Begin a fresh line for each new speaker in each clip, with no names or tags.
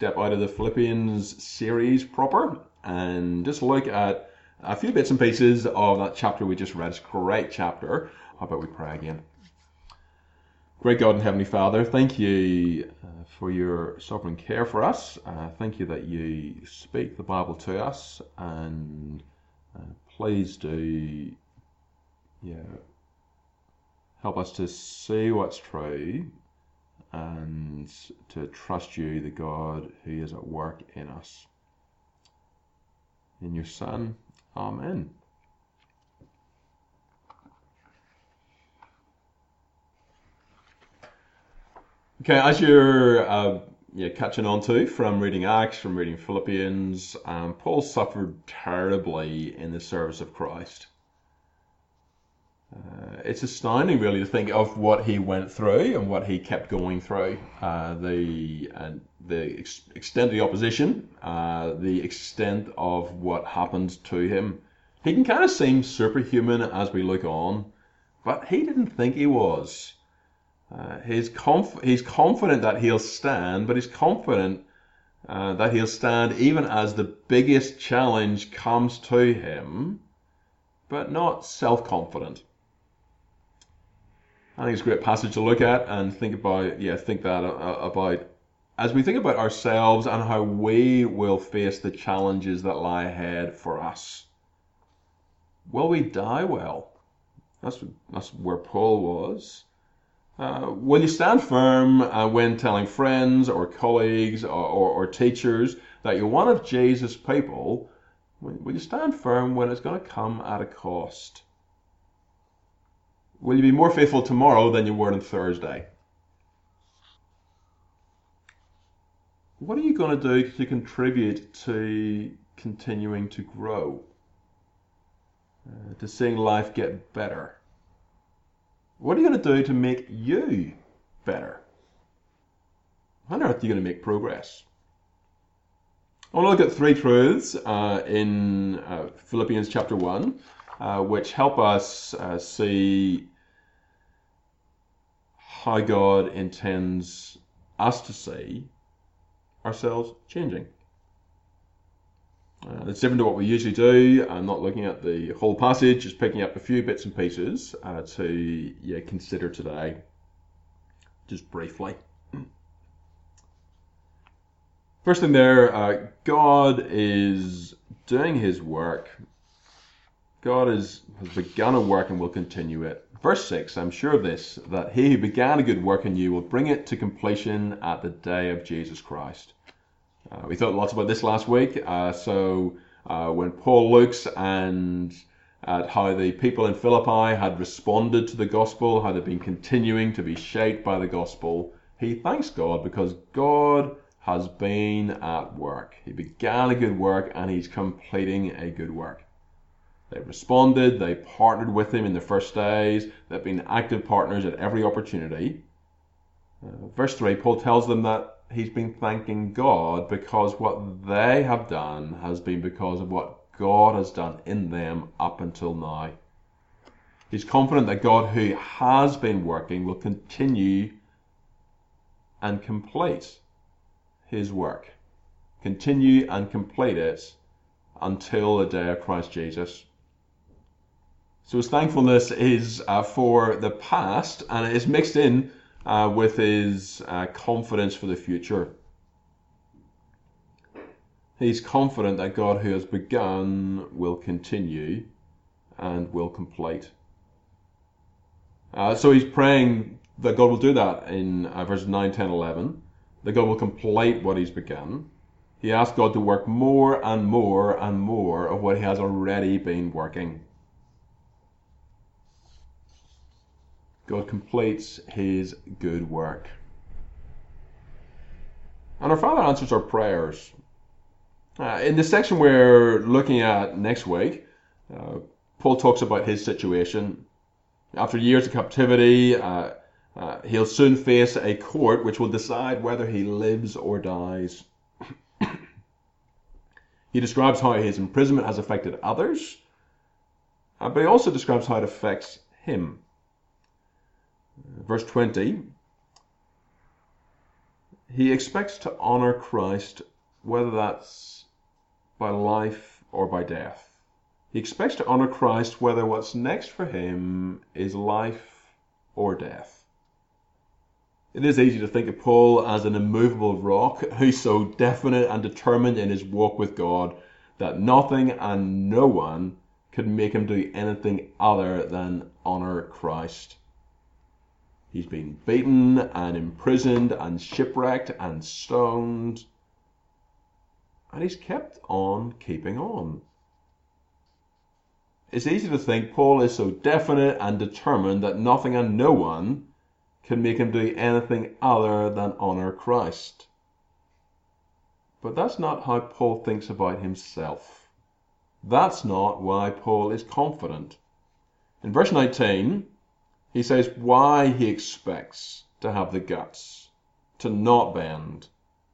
step out of the Philippians series proper and just look at a few bits and pieces of that chapter we just read. It's a great chapter. How about we pray again? Great God and Heavenly Father, thank you uh, for your sovereign care for us. Uh, thank you that you speak the Bible to us, and uh, please do yeah, help us to see what's true and to trust you, the God who is at work in us. In your Son, Amen. Okay, as you're uh, yeah, catching on to from reading Acts, from reading Philippians, um, Paul suffered terribly in the service of Christ. Uh, it's astounding, really, to think of what he went through and what he kept going through. Uh, the and the ex- extent of the opposition, uh, the extent of what happened to him. He can kind of seem superhuman as we look on, but he didn't think he was. Uh, he's, conf- he's confident that he'll stand, but he's confident uh, that he'll stand even as the biggest challenge comes to him, but not self confident. I think it's a great passage to look at and think about. Yeah, think that uh, about as we think about ourselves and how we will face the challenges that lie ahead for us. Will we die well? That's that's where Paul was. Uh, will you stand firm uh, when telling friends or colleagues or, or, or, teachers that you're one of Jesus' people? Will you stand firm when it's going to come at a cost? Will you be more faithful tomorrow than you were on Thursday? What are you going to do to contribute to continuing to grow? Uh, to seeing life get better? What are you going to do to make you better? How on earth are you going to make progress? I want to look at three truths uh, in uh, Philippians chapter 1, uh, which help us uh, see how God intends us to see ourselves changing. Uh, it's different to what we usually do. I'm not looking at the whole passage, just picking up a few bits and pieces uh, to yeah, consider today, just briefly. First thing there, uh, God is doing His work. God is, has begun a work and will continue it. Verse 6 I'm sure of this, that he who began a good work in you will bring it to completion at the day of Jesus Christ. Uh, we thought lots about this last week. Uh, so uh, when Paul looks and at how the people in Philippi had responded to the gospel, how they've been continuing to be shaped by the gospel, he thanks God because God has been at work. He began a good work and he's completing a good work. They responded, they partnered with him in the first days, they've been active partners at every opportunity. Uh, verse 3, Paul tells them that he's been thanking God because what they have done has been because of what God has done in them up until now. He's confident that God, who has been working, will continue and complete his work. Continue and complete it until the day of Christ Jesus. So his thankfulness is uh, for the past and it is mixed in uh, with his uh, confidence for the future. He's confident that God who has begun will continue and will complete. Uh, so he's praying that God will do that in uh, verses 9, 10, 11, that God will complete what he's begun. He asks God to work more and more and more of what he has already been working. God completes his good work. And our Father answers our prayers. Uh, in the section we're looking at next week, uh, Paul talks about his situation. After years of captivity, uh, uh he'll soon face a court which will decide whether he lives or dies. he describes how his imprisonment has affected others, uh, but he also describes how it affects him verse 20, he expects to honor Christ, whether that's by life or by death. He expects to honor Christ whether what's next for him is life or death. It is easy to think of Paul as an immovable rock who's so definite and determined in his walk with God that nothing and no one could make him do anything other than honor Christ. He's been beaten and imprisoned and shipwrecked and stoned. And he's kept on keeping on. It's easy to think Paul is so definite and determined that nothing and no one can make him do anything other than honor Christ. But that's not how Paul thinks about himself. That's not why Paul is confident. In verse 19, he says why he expects to have the guts to not bend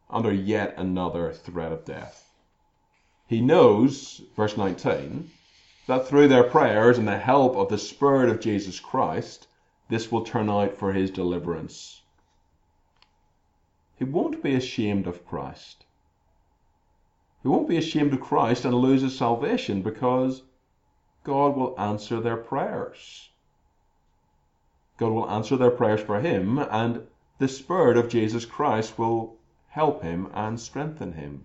under yet another threat of death. He knows, verse 19, that through their prayers and the help of the Spirit of Jesus Christ, this will turn out for his deliverance. He won't be ashamed of Christ. He won't be ashamed of Christ and lose his salvation because God will answer their prayers. God will answer their prayers for him, and the Spirit of Jesus Christ will help him and strengthen him.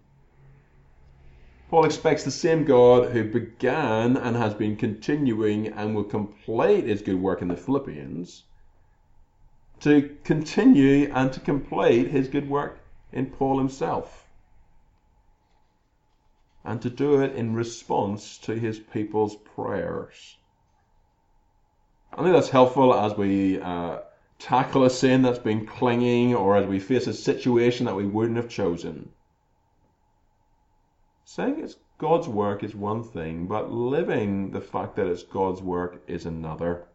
Paul expects the same God who began and has been continuing and will complete his good work in the Philippians to continue and to complete his good work in Paul himself. And to do it in response to his people's prayers. I think that's helpful as we uh, tackle a sin that's been clinging or as we face a situation that we wouldn't have chosen. Saying it's God's work is one thing, but living the fact that it's God's work is another.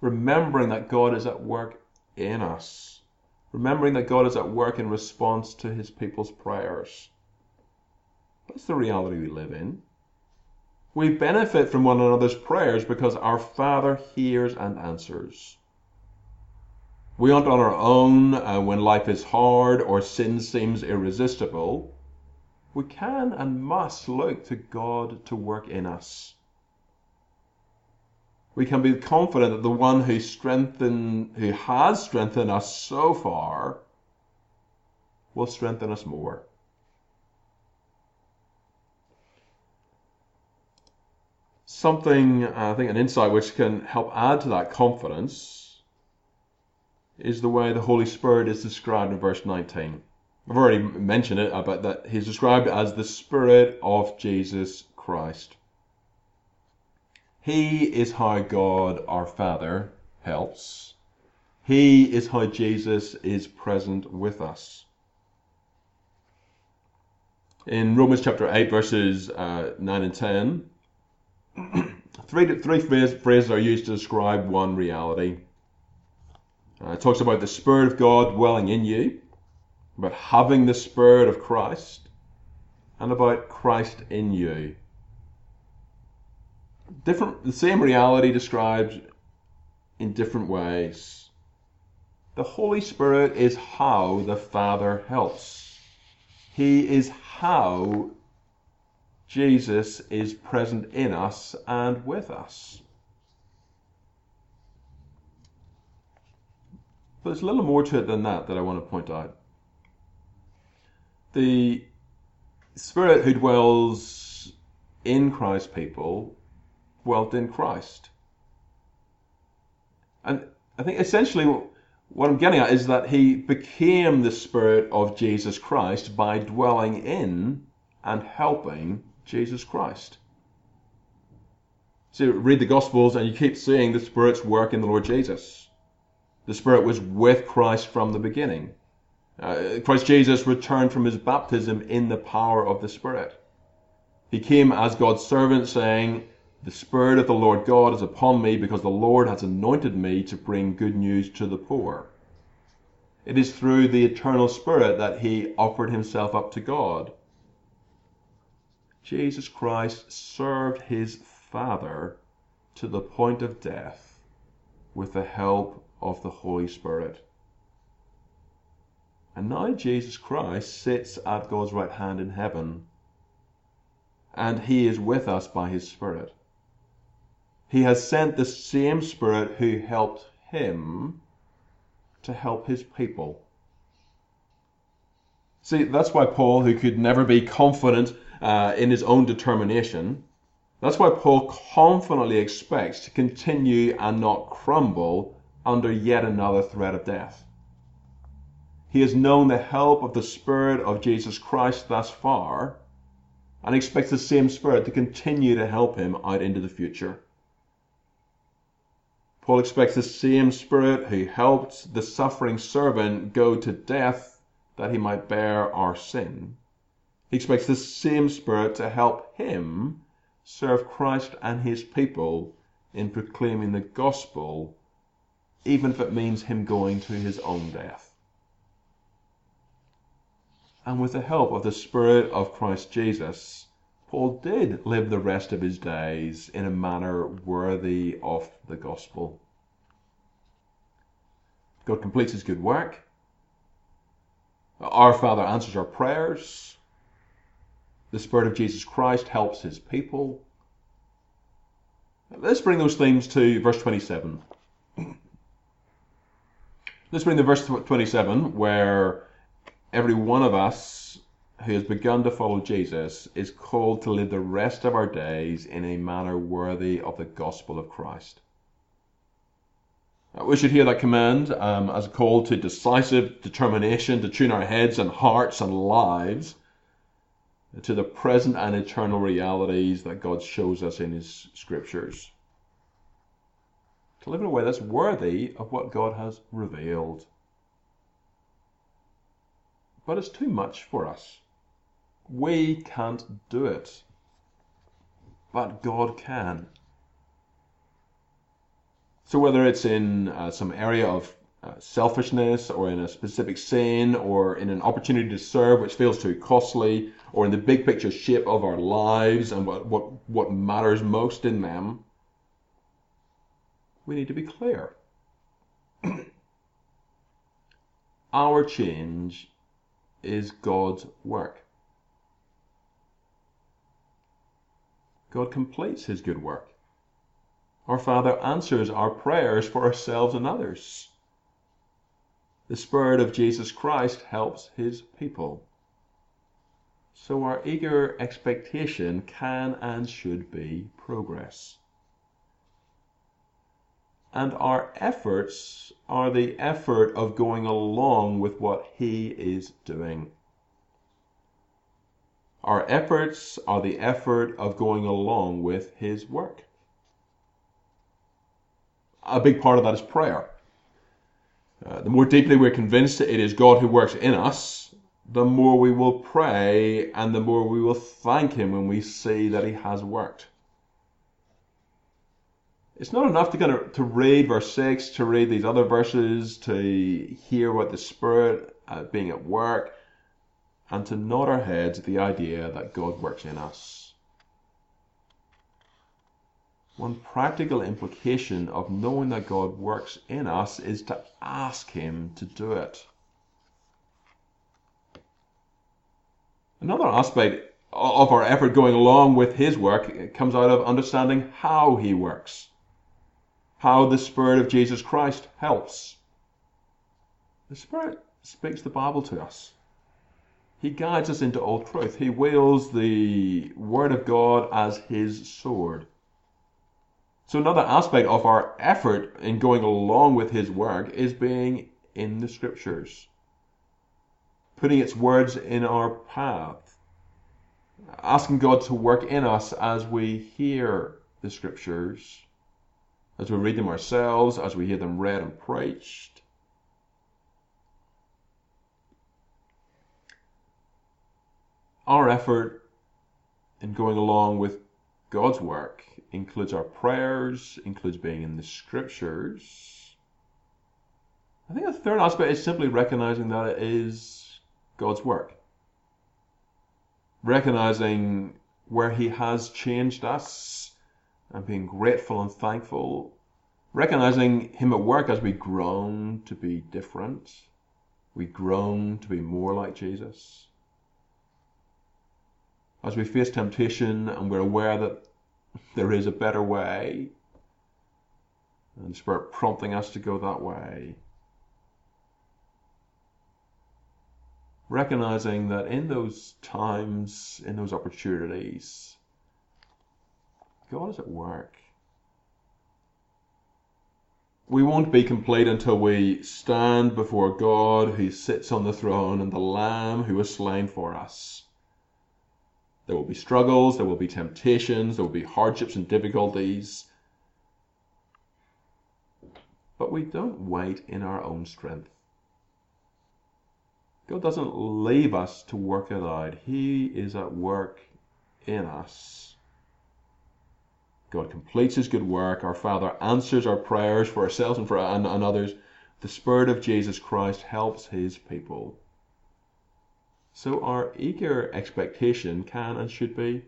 Remembering that God is at work in us. Remembering that God is at work in response to his people's prayers. That's the reality we live in. We benefit from one another's prayers because our Father hears and answers. We aren't on our own uh, when life is hard or sin seems irresistible. We can and must look to God to work in us. We can be confident that the one who who has strengthened us so far, will strengthen us more. Something, I think, an insight which can help add to that confidence is the way the Holy Spirit is described in verse 19. I've already mentioned it, but that he's described as the Spirit of Jesus Christ. He is how God our Father helps. He is how Jesus is present with us. In Romans chapter 8, verses uh, 9 and 10, three, three phrases are used to describe one reality. Uh, it talks about the Spirit of God dwelling in you, about having the Spirit of Christ, and about Christ in you. Different, the same reality described in different ways. The Holy Spirit is how the Father helps. He is how Jesus is present in us and with us. But there's a little more to it than that that I want to point out. The Spirit who dwells in Christ's people dwelt in Christ. And I think essentially what I'm getting at is that he became the Spirit of Jesus Christ by dwelling in and helping Jesus Christ. So read the Gospels and you keep seeing the Spirit's work in the Lord Jesus. The Spirit was with Christ from the beginning. Uh, Christ Jesus returned from his baptism in the power of the Spirit. He came as God's servant, saying, The Spirit of the Lord God is upon me because the Lord has anointed me to bring good news to the poor. It is through the eternal Spirit that he offered himself up to God Jesus Christ served his Father to the point of death with the help of the Holy Spirit. And now Jesus Christ sits at God's right hand in heaven, and he is with us by his Spirit. He has sent the same Spirit who helped him to help his people. See, that's why Paul, who could never be confident uh, in his own determination, that's why Paul confidently expects to continue and not crumble under yet another threat of death. He has known the help of the Spirit of Jesus Christ thus far and expects the same Spirit to continue to help him out into the future. Paul expects the same Spirit who helped the suffering servant go to death that he might bear our sin. He expects the same Spirit to help him serve Christ and his people in proclaiming the gospel, even if it means him going to his own death and with the help of the Spirit of Christ Jesus, Paul did live the rest of his days in a manner worthy of the gospel. God completes his good work. Our Father answers our prayers. The Spirit of Jesus Christ helps his people. Let's bring those things to verse 27. Let's bring the verse 27 where every one of us who has begun to follow Jesus is called to live the rest of our days in a manner worthy of the gospel of Christ. Uh, we should hear that command um, as a call to decisive determination to tune our heads and hearts and lives to the present and eternal realities that God shows us in His scriptures. To live in a way that's worthy of what God has revealed but it's too much for us. We can't do it, but God can. So, whether it's in uh, some area of uh, selfishness, or in a specific sin, or in an opportunity to serve which feels too costly, or in the big picture shape of our lives and what, what, what matters most in them, we need to be clear. Our change is God's work. God completes his good work. Our Father answers our prayers for ourselves and others. The Spirit of Jesus Christ helps his people. So our eager expectation can and should be progress and our efforts are the effort of going along with what He is doing. Our efforts are the effort of going along with His work. A big part of that is prayer. Uh, the more deeply we're convinced that it is God who works in us, the more we will pray and the more we will thank Him when we see that He has worked. It's not enough to kind of to read verse six, to read these other verses, to hear what the Spirit uh, being at work, and to nod our heads at the idea that God works in us. One practical implication of knowing that God works in us is to ask Him to do it. Another aspect of our effort going along with His work uh, comes out of understanding how He works how the Spirit of Jesus Christ helps. The Spirit speaks the Bible to us. He guides us into all truth. He wields the Word of God as His sword. So, another aspect of our effort in going along with His work is being in the Scriptures, putting its words in our path, asking God to work in us as we hear the Scriptures as we read them ourselves, as we hear them read and preached. Our effort in going along with God's work includes our prayers, includes being in the scriptures. I think the third aspect is simply recognizing that it is God's work. Recognizing where He has changed us and being grateful and thankful, recognizing Him at work as we groan to be different, we groan to be more like Jesus. As we face temptation and we're aware that there is a better way, and the Spirit prompting us to go that way. Recognizing that in those times, in those opportunities, God is at work. We won't be complete until we stand before God who sits on the throne and the Lamb who was slain for us. There will be struggles, there will be temptations, there will be hardships and difficulties. But we don't wait in our own strength. God doesn't leave us to work it out, He is at work in us. God completes His good work. Our Father answers our prayers for ourselves and for and, and others. The Spirit of Jesus Christ helps His people. So our eager expectation can and should be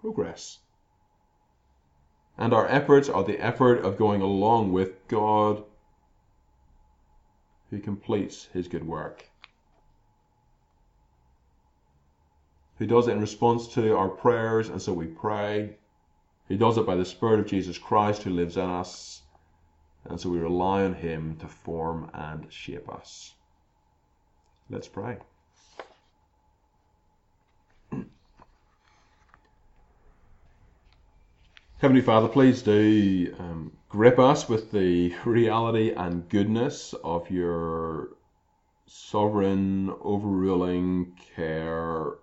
progress. And our efforts are the effort of going along with God who completes his good work. Who does it in response to our prayers, and so we pray. He does it by the Spirit of Jesus Christ who lives in us, and so we rely on him to form and shape us. Let's pray. Heavenly Father, please do um, grip us with the reality and goodness of your sovereign, overruling care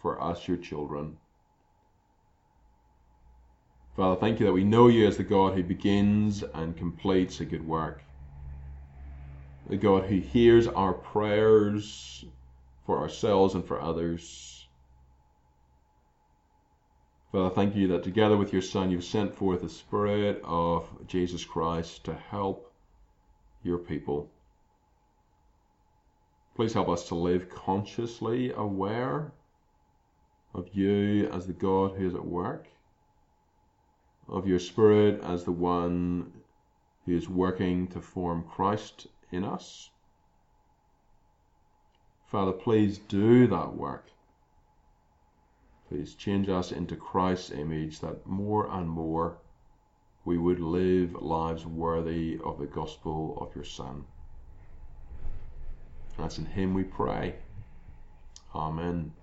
for us, your children. Father, thank you that we know you as the God who begins and completes a good work. The God who hears our prayers for ourselves and for others Father, thank you that together with your Son, you've sent forth the Spirit of Jesus Christ to help your people. Please help us to live consciously aware of you as the God who is at work, of your Spirit as the one who is working to form Christ in us. Father, please do that work Please change us into Christ's image that more and more we would live lives worthy of the gospel of your Son. That's in Him we pray. Amen.